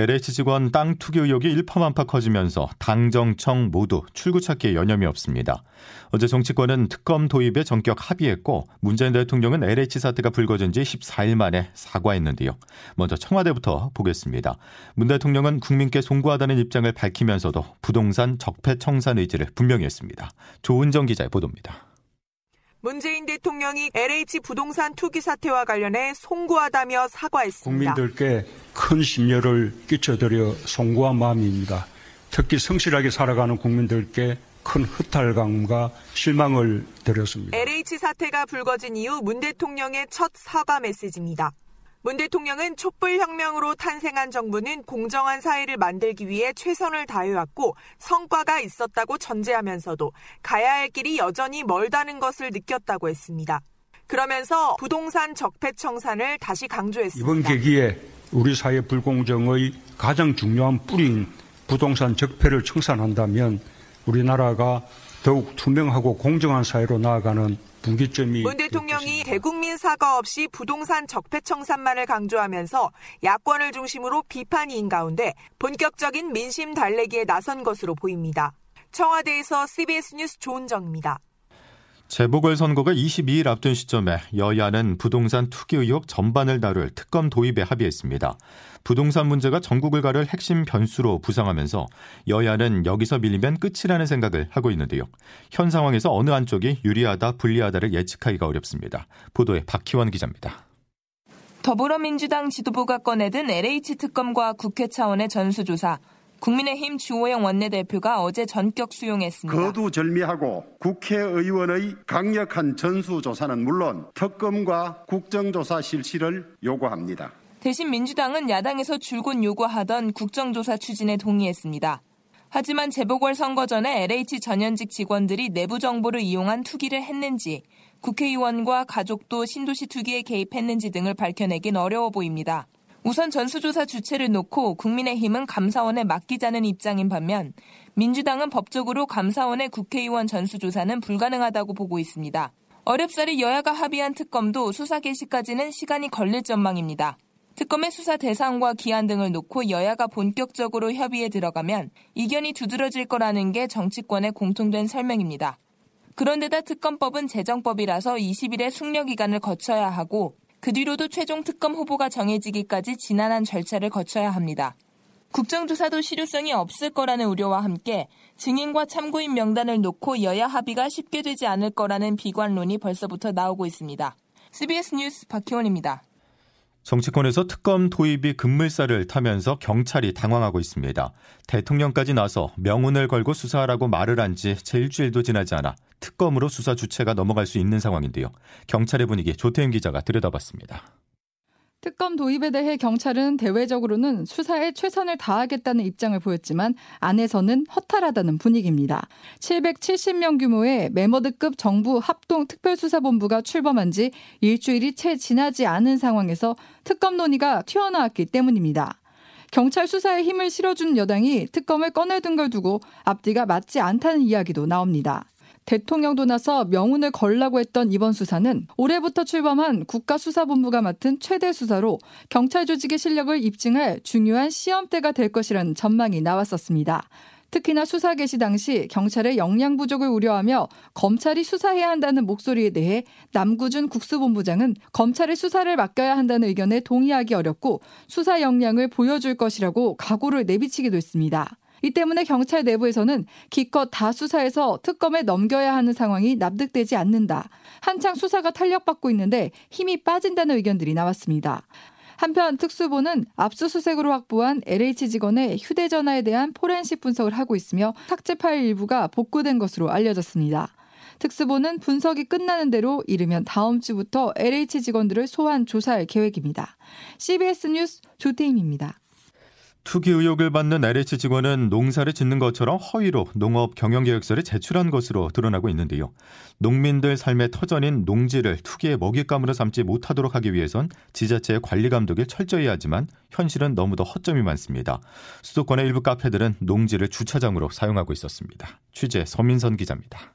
LH 직원 땅 투기 의혹이 일파만파 커지면서 당정청 모두 출구 찾기에 여념이 없습니다. 어제 정치권은 특검 도입에 전격 합의했고 문재인 대통령은 LH 사태가 불거진 지 14일 만에 사과했는데요. 먼저 청와대부터 보겠습니다. 문 대통령은 국민께 송구하다는 입장을 밝히면서도 부동산 적폐 청산 의지를 분명히 했습니다. 조은정 기자의 보도입니다. 문재인 대통령이 LH 부동산 투기 사태와 관련해 송구하다며 사과했습니다. 국민들께 큰 심려를 끼쳐드려 송구한 마음입니다. 특히 성실하게 살아가는 국민들께 큰 허탈감과 실망을 드렸습니다. LH 사태가 불거진 이후 문 대통령의 첫 사과 메시지입니다. 문 대통령은 촛불혁명으로 탄생한 정부는 공정한 사회를 만들기 위해 최선을 다해왔고 성과가 있었다고 전제하면서도 가야 할 길이 여전히 멀다는 것을 느꼈다고 했습니다. 그러면서 부동산 적폐 청산을 다시 강조했습니다. 이번 계기에 우리 사회 불공정의 가장 중요한 뿌리인 부동산 적폐를 청산한다면 우리나라가 더욱 투명하고 공정한 사회로 나아가는 분기점이 문 대통령이 대국민 사과 없이 부동산 적폐 청산만을 강조하면서 야권을 중심으로 비판이 인 가운데 본격적인 민심 달래기에 나선 것으로 보입니다. 청와대에서 CBS 뉴스 조은정입니다. 재보궐선거가 22일 앞둔 시점에 여야는 부동산 투기 의혹 전반을 다룰 특검 도입에 합의했습니다. 부동산 문제가 전국을 가를 핵심 변수로 부상하면서 여야는 여기서 밀리면 끝이라는 생각을 하고 있는데요. 현 상황에서 어느 한쪽이 유리하다 불리하다를 예측하기가 어렵습니다. 보도에 박희원 기자입니다. 더불어민주당 지도부가 꺼내든 LH 특검과 국회 차원의 전수조사. 국민의힘 주호영 원내대표가 어제 전격 수용했습니다. 거두절미하고 국회의원의 강력한 전수조사는 물론 특검과 국정조사 실시를 요구합니다. 대신 민주당은 야당에서 줄곧 요구하던 국정조사 추진에 동의했습니다. 하지만 재보궐선거 전에 LH 전현직 직원들이 내부 정보를 이용한 투기를 했는지, 국회의원과 가족도 신도시 투기에 개입했는지 등을 밝혀내긴 어려워 보입니다. 우선 전수조사 주체를 놓고 국민의힘은 감사원에 맡기자는 입장인 반면 민주당은 법적으로 감사원의 국회의원 전수조사는 불가능하다고 보고 있습니다. 어렵사리 여야가 합의한 특검도 수사 개시까지는 시간이 걸릴 전망입니다. 특검의 수사 대상과 기한 등을 놓고 여야가 본격적으로 협의에 들어가면 이견이 두드러질 거라는 게 정치권의 공통된 설명입니다. 그런데다 특검법은 재정법이라서 20일의 숙려 기간을 거쳐야 하고 그 뒤로도 최종 특검 후보가 정해지기까지 지난한 절차를 거쳐야 합니다. 국정조사도 실효성이 없을 거라는 우려와 함께 증인과 참고인 명단을 놓고 여야 합의가 쉽게 되지 않을 거라는 비관론이 벌써부터 나오고 있습니다. CBS 뉴스 박희원입니다. 정치권에서 특검 도입이 급물살을 타면서 경찰이 당황하고 있습니다. 대통령까지 나서 명운을 걸고 수사하라고 말을 한지채 일주일도 지나지 않아 특검으로 수사 주체가 넘어갈 수 있는 상황인데요. 경찰의 분위기 조태임 기자가 들여다봤습니다. 특검 도입에 대해 경찰은 대외적으로는 수사에 최선을 다하겠다는 입장을 보였지만 안에서는 허탈하다는 분위기입니다. 770명 규모의 메머드급 정부 합동 특별수사본부가 출범한 지 일주일이 채 지나지 않은 상황에서 특검 논의가 튀어나왔기 때문입니다. 경찰 수사에 힘을 실어준 여당이 특검을 꺼내둔 걸 두고 앞뒤가 맞지 않다는 이야기도 나옵니다. 대통령도 나서 명운을 걸라고 했던 이번 수사는 올해부터 출범한 국가수사본부가 맡은 최대 수사로 경찰 조직의 실력을 입증할 중요한 시험대가 될 것이라는 전망이 나왔었습니다. 특히나 수사 개시 당시 경찰의 역량 부족을 우려하며 검찰이 수사해야 한다는 목소리에 대해 남구준 국수본부장은 검찰의 수사를 맡겨야 한다는 의견에 동의하기 어렵고 수사 역량을 보여줄 것이라고 각오를 내비치기도 했습니다. 이 때문에 경찰 내부에서는 기껏 다 수사해서 특검에 넘겨야 하는 상황이 납득되지 않는다. 한창 수사가 탄력받고 있는데 힘이 빠진다는 의견들이 나왔습니다. 한편 특수부는 압수수색으로 확보한 LH 직원의 휴대전화에 대한 포렌식 분석을 하고 있으며 삭제 파일 일부가 복구된 것으로 알려졌습니다. 특수부는 분석이 끝나는 대로 이르면 다음 주부터 LH 직원들을 소환 조사할 계획입니다. CBS 뉴스 조태임입니다. 투기 의혹을 받는 LH 직원은 농사를 짓는 것처럼 허위로 농업 경영계획서를 제출한 것으로 드러나고 있는데요. 농민들 삶의 터전인 농지를 투기의 먹잇감으로 삼지 못하도록 하기 위해선 지자체의 관리 감독을 철저히 하지만 현실은 너무도 허점이 많습니다. 수도권의 일부 카페들은 농지를 주차장으로 사용하고 있었습니다. 취재 서민선 기자입니다.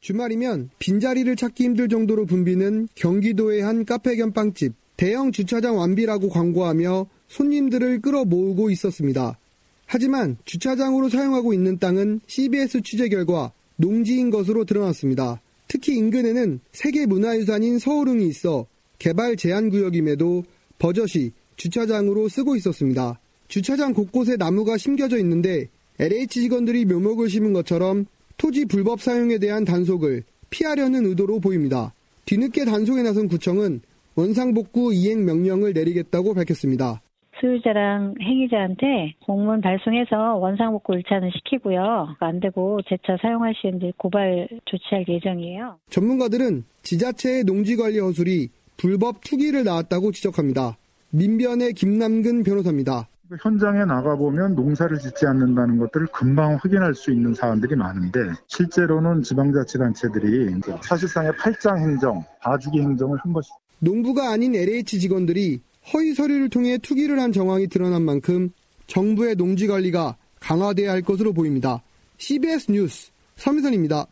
주말이면 빈자리를 찾기 힘들 정도로 붐비는 경기도의 한 카페 겸 빵집. 대형 주차장 완비라고 광고하며 손님들을 끌어모으고 있었습니다. 하지만 주차장으로 사용하고 있는 땅은 CBS 취재 결과 농지인 것으로 드러났습니다. 특히 인근에는 세계 문화유산인 서울흥이 있어 개발 제한 구역임에도 버젓이 주차장으로 쓰고 있었습니다. 주차장 곳곳에 나무가 심겨져 있는데 LH 직원들이 묘목을 심은 것처럼 토지 불법 사용에 대한 단속을 피하려는 의도로 보입니다. 뒤늦게 단속에 나선 구청은 원상복구 이행 명령을 내리겠다고 밝혔습니다. 소유자랑 행위자한테 공문 발송해서 원상복구 1차는 시키고요. 안 되고 재차 사용할 시 이제 고발 조치할 예정이에요. 전문가들은 지자체의 농지관리 허술이 불법 투기를 낳았다고 지적합니다. 민변의 김남근 변호사입니다. 현장에 나가보면 농사를 짓지 않는다는 것들을 금방 확인할 수 있는 사안들이 많은데 실제로는 지방자치단체들이 사실상의 팔짱 행정, 봐주기 행정을 한 것입니다. 농부가 아닌 LH 직원들이 허위 서류를 통해 투기를 한 정황이 드러난 만큼 정부의 농지 관리가 강화돼야 할 것으로 보입니다. CBS 뉴스 서미선입니다.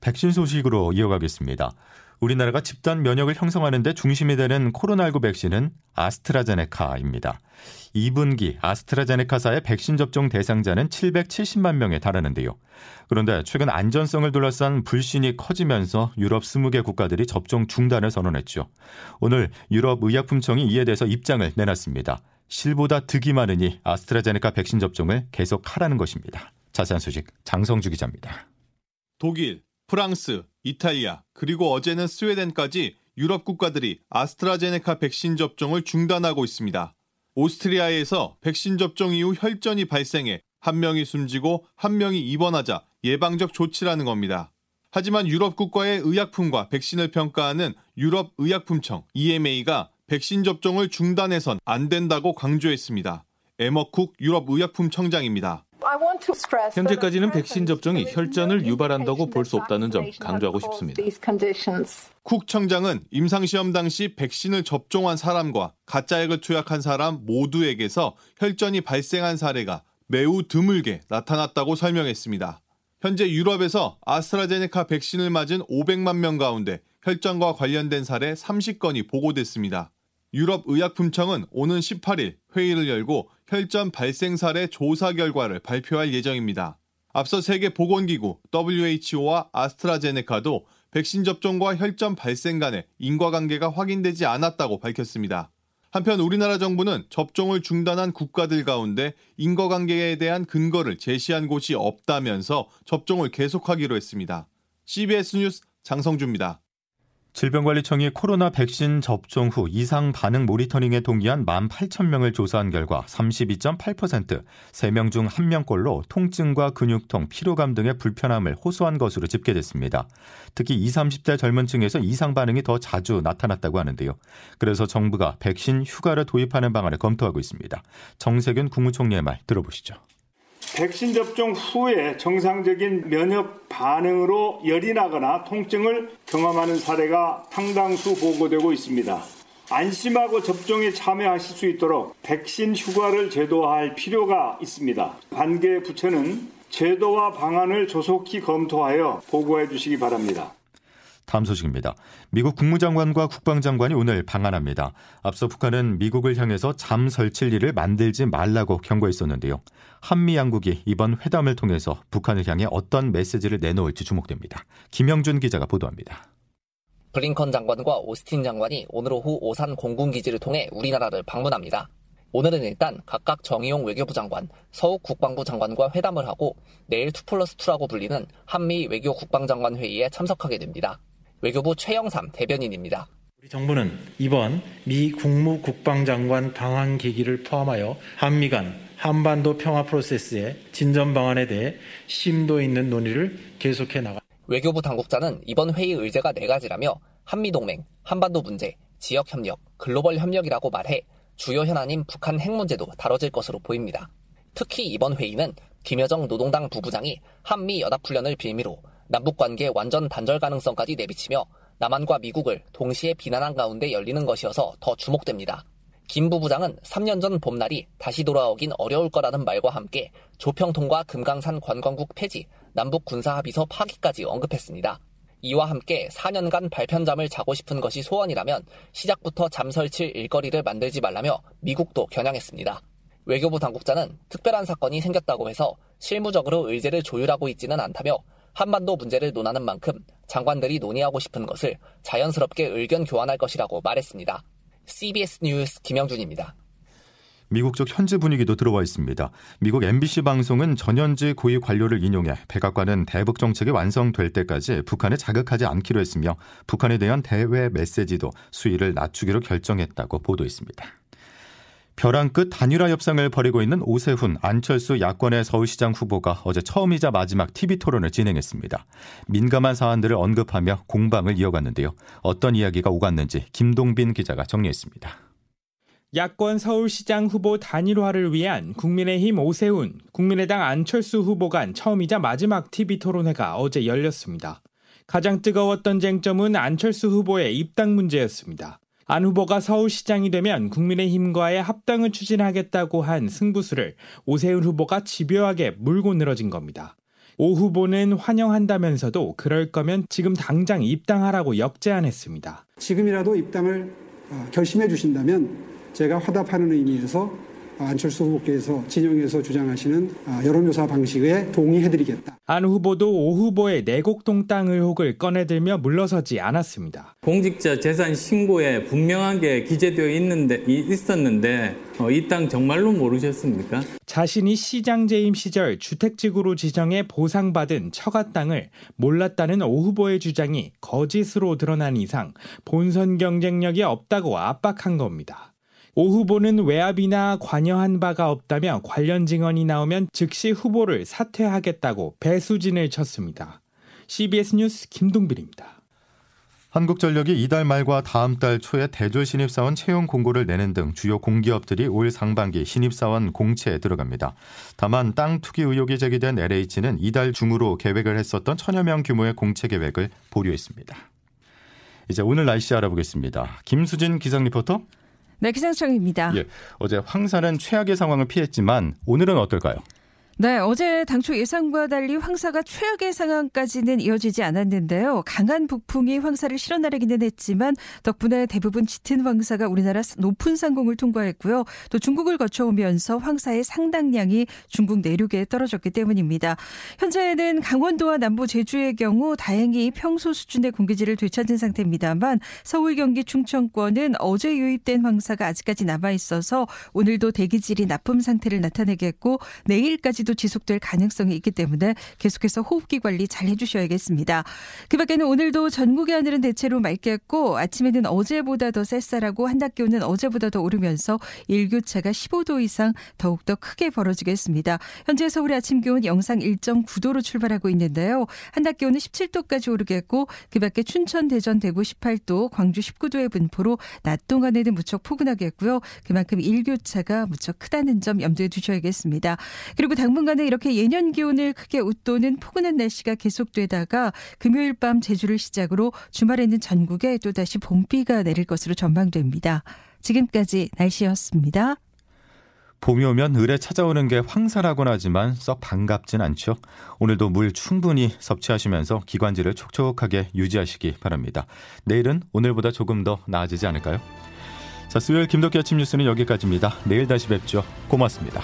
백신 소식으로 이어가겠습니다. 우리나라가 집단 면역을 형성하는 데 중심이 되는 코로나19 백신은 아스트라제네카입니다. 2분기 아스트라제네카사의 백신 접종 대상자는 770만 명에 달하는데요. 그런데 최근 안전성을 둘러싼 불신이 커지면서 유럽 20개 국가들이 접종 중단을 선언했죠. 오늘 유럽 의약품청이 이에 대해서 입장을 내놨습니다. 실보다 득이 많으니 아스트라제네카 백신 접종을 계속하라는 것입니다. 자세한 소식 장성주 기자입니다. 독일, 프랑스, 이탈리아, 그리고 어제는 스웨덴까지 유럽 국가들이 아스트라제네카 백신 접종을 중단하고 있습니다. 오스트리아에서 백신 접종 이후 혈전이 발생해 한 명이 숨지고 한 명이 입원하자 예방적 조치라는 겁니다. 하지만 유럽 국가의 의약품과 백신을 평가하는 유럽 의약품청 EMA가 백신 접종을 중단해선 안 된다고 강조했습니다. 에머쿡 유럽 의약품청장입니다. 현재까지는 백신 접종이 혈전을 유발한다고 볼 수 없다는 점 강조하고 싶습니다. 쿡 청장은 임상시험 당시 백신을 접종한 사람과 가짜약을 투약한 사람 모두에게서 혈전이 발생한 사례가 매우 드물게 나타났다고 설명했습니다. 현재 유럽에서 아스트라제네카 백신을 맞은 500만 명 가운데 혈전과 관련된 사례 30건이 보고됐습니다. 유럽의약품청은 오는 18일 회의를 열고 혈전 발생 사례 조사 결과를 발표할 예정입니다. 앞서 세계 보건기구 WHO와 아스트라제네카도 백신 접종과 혈전 발생 간의 인과관계가 확인되지 않았다고 밝혔습니다. 한편 우리나라 정부는 접종을 중단한 국가들 가운데 인과관계에 대한 근거를 제시한 곳이 없다면서 접종을 계속하기로 했습니다. CBS 뉴스 장성주입니다. 질병관리청이 코로나 백신 접종 후 이상 반응 모니터링에 동의한 18,000명을 조사한 결과 32.8% 3명 중 1명꼴로 통증과 근육통, 피로감 등의 불편함을 호소한 것으로 집계됐습니다. 특히 20, 30대 젊은 층에서 이상 반응이 더 자주 나타났다고 하는데요. 그래서 정부가 백신 휴가를 도입하는 방안을 검토하고 있습니다. 정세균 국무총리의 말 들어보시죠. 백신 접종 후에 정상적인 면역 반응으로 열이 나거나 통증을 경험하는 사례가 상당수 보고되고 있습니다. 안심하고 접종에 참여하실 수 있도록 백신 휴가를 제도화할 필요가 있습니다. 관계 부처는 제도와 방안을 조속히 검토하여 보고해 주시기 바랍니다. 다음 소식입니다. 미국 국무장관과 국방장관이 오늘 방한합니다. 앞서 북한은 미국을 향해서 잠 설칠 일을 만들지 말라고 경고했었는데요. 한미 양국이 이번 회담을 통해서 북한을 향해 어떤 메시지를 내놓을지 주목됩니다. 김영준 기자가 보도합니다. 블링컨 장관과 오스틴 장관이 오늘 오후 오산 공군기지를 통해 우리나라를 방문합니다. 오늘은 일단 각각 정의용 외교부 장관, 서욱 국방부 장관과 회담을 하고 내일 2 플러스 2라고 불리는 한미 외교 국방장관 회의에 참석하게 됩니다. 외교부 최영삼 대변인입니다. 우리 정부는 이번 미 국무국방장관 방한 계기를 포함하여 한미 간 한반도 평화 프로세스의 진전 방안에 대해 심도 있는 논의를 계속해 나가. 외교부 당국자는 이번 회의 의제가 네 가지라며 한미 동맹, 한반도 문제, 지역 협력, 글로벌 협력이라고 말해 주요 현안인 북한 핵 문제도 다뤄질 것으로 보입니다. 특히 이번 회의는 김여정 노동당 부부장이 한미 연합훈련을 빌미로 남북 관계 완전 단절 가능성까지 내비치며 남한과 미국을 동시에 비난한 가운데 열리는 것이어서 더 주목됩니다. 김 부부장은 3년 전 봄날이 다시 돌아오긴 어려울 거라는 말과 함께 조평통과 금강산 관광국 폐지, 남북 군사합의서 파기까지 언급했습니다. 이와 함께 4년간 발편잠을 자고 싶은 것이 소원이라면 시작부터 잠 설칠 일거리를 만들지 말라며 미국도 겨냥했습니다. 외교부 당국자는 특별한 사건이 생겼다고 해서 실무적으로 의제를 조율하고 있지는 않다며 한반도 문제를 논하는 만큼 장관들이 논의하고 싶은 것을 자연스럽게 의견 교환할 것이라고 말했습니다. CBS 뉴스 김영준입니다. 미국 쪽 현지 분위기도 들어와 있습니다. 미국 MBC 방송은 전현직 고위 관료를 인용해 백악관은 대북 정책이 완성될 때까지 북한을 자극하지 않기로 했으며 북한에 대한 대외 메시지도 수위를 낮추기로 결정했다고 보도했습니다. 벼랑 끝 단일화 협상을 벌이고 있는 오세훈, 안철수 야권의 서울시장 후보가 어제 처음이자 마지막 TV 토론을 진행했습니다. 민감한 사안들을 언급하며 공방을 이어갔는데요. 어떤 이야기가 오갔는지 김동빈 기자가 정리했습니다. 야권 서울시장 후보 단일화를 위한 국민의힘 오세훈, 국민의당 안철수 후보 간 처음이자 마지막 TV 토론회가 어제 열렸습니다. 가장 뜨거웠던 쟁점은 안철수 후보의 입당 문제였습니다. 안 후보가 서울시장이 되면 국민의힘과의 합당을 추진하겠다고 한 승부수를 오세훈 후보가 집요하게 물고 늘어진 겁니다. 오 후보는 환영한다면서도 그럴 거면 지금 당장 입당하라고 역제안했습니다. 지금이라도 입당을 어, 결심해 주신다면 제가 화답하는 의미에서 안철수 후보께서 진영에서 주장하시는 아, 여론조사 방식에 동의해드리겠다. 안 후보도 오 후보의 내곡동 땅 의혹을 꺼내들며 물러서지 않았습니다. 공직자 재산 신고에 분명하게 기재되어 있는데 있었는데 어, 이땅 정말로 모르셨습니까? 자신이 시장 재임 시절 주택지구로 지정해 보상받은 처가 땅을 몰랐다는 오 후보의 주장이 거짓으로 드러난 이상 본선 경쟁력이 없다고 압박한 겁니다. 오 후보는 외압이나 관여한 바가 없다며 관련 증언이 나오면 즉시 후보를 사퇴하겠다고 배수진을 쳤습니다. CBS 뉴스 김동빈입니다. 한국전력이 이달 말과 다음 달 초에 대졸 신입사원 채용 공고를 내는 등 주요 공기업들이 올 상반기 신입사원 공채에 들어갑니다. 다만 땅 투기 의혹이 제기된 LH는 이달 중으로 계획을 했었던 천여 명 규모의 공채 계획을 보류했습니다. 이제 오늘 날씨 알아보겠습니다. 김수진 기상 리포터. 네, 기상청입니다. 예, 어제 황사는 최악의 상황을 피했지만 오늘은 어떨까요? 네, 어제 당초 예상과 달리 황사가 최악의 상황까지는 이어지지 않았는데요. 강한 북풍이 황사를 실어나르기는 했지만 덕분에 대부분 짙은 황사가 우리나라 높은 상공을 통과했고요. 또 중국을 거쳐오면서 황사의 상당량이 중국 내륙에 떨어졌기 때문입니다. 현재는 강원도와 남부 제주의 경우 다행히 평소 수준의 공기질을 되찾은 상태입니다만 서울, 경기, 충청권은 어제 유입된 황사가 아직까지 남아 있어서 오늘도 대기질이 나쁨 상태를 나타내겠고 내일까지도 내일도 지속될 가능성이 있기 때문에 계속해서 호흡기 관리 잘 해주셔야겠습니다. 그 밖에는 오늘도 전국의 하늘은 대체로 맑겠고 아침에는 어제보다 더 쌀쌀하고 한낮 기온은 어제보다 더 오르면서 일교차가 15도 이상 더욱더 크게 벌어지겠습니다. 현재 서울의 아침 기온 영상 1.9도로 출발하고 있는데요. 한낮 기온은 17도까지 오르겠고 그 밖에 춘천, 대전, 대구 18도, 광주 19도의 분포로 낮 동안에는 무척 포근하겠고요. 그만큼 일교차가 무척 크다는 점 염두에 두셔야겠습니다. 그리고 당분 당분간은 이렇게 예년 기온을 크게 웃도는 포근한 날씨가 계속되다가 금요일 밤 제주를 시작으로 주말에는 전국에 또다시 봄비가 내릴 것으로 전망됩니다. 지금까지 날씨였습니다. 봄이 오면 을에 찾아오는 게 황사라곤 하지만 썩 반갑진 않죠. 오늘도 물 충분히 섭취하시면서 기관지를 촉촉하게 유지하시기 바랍니다. 내일은 오늘보다 조금 더 나아지지 않을까요? 자, 수요일 김덕기 아침 뉴스는 여기까지입니다. 내일 다시 뵙죠. 고맙습니다.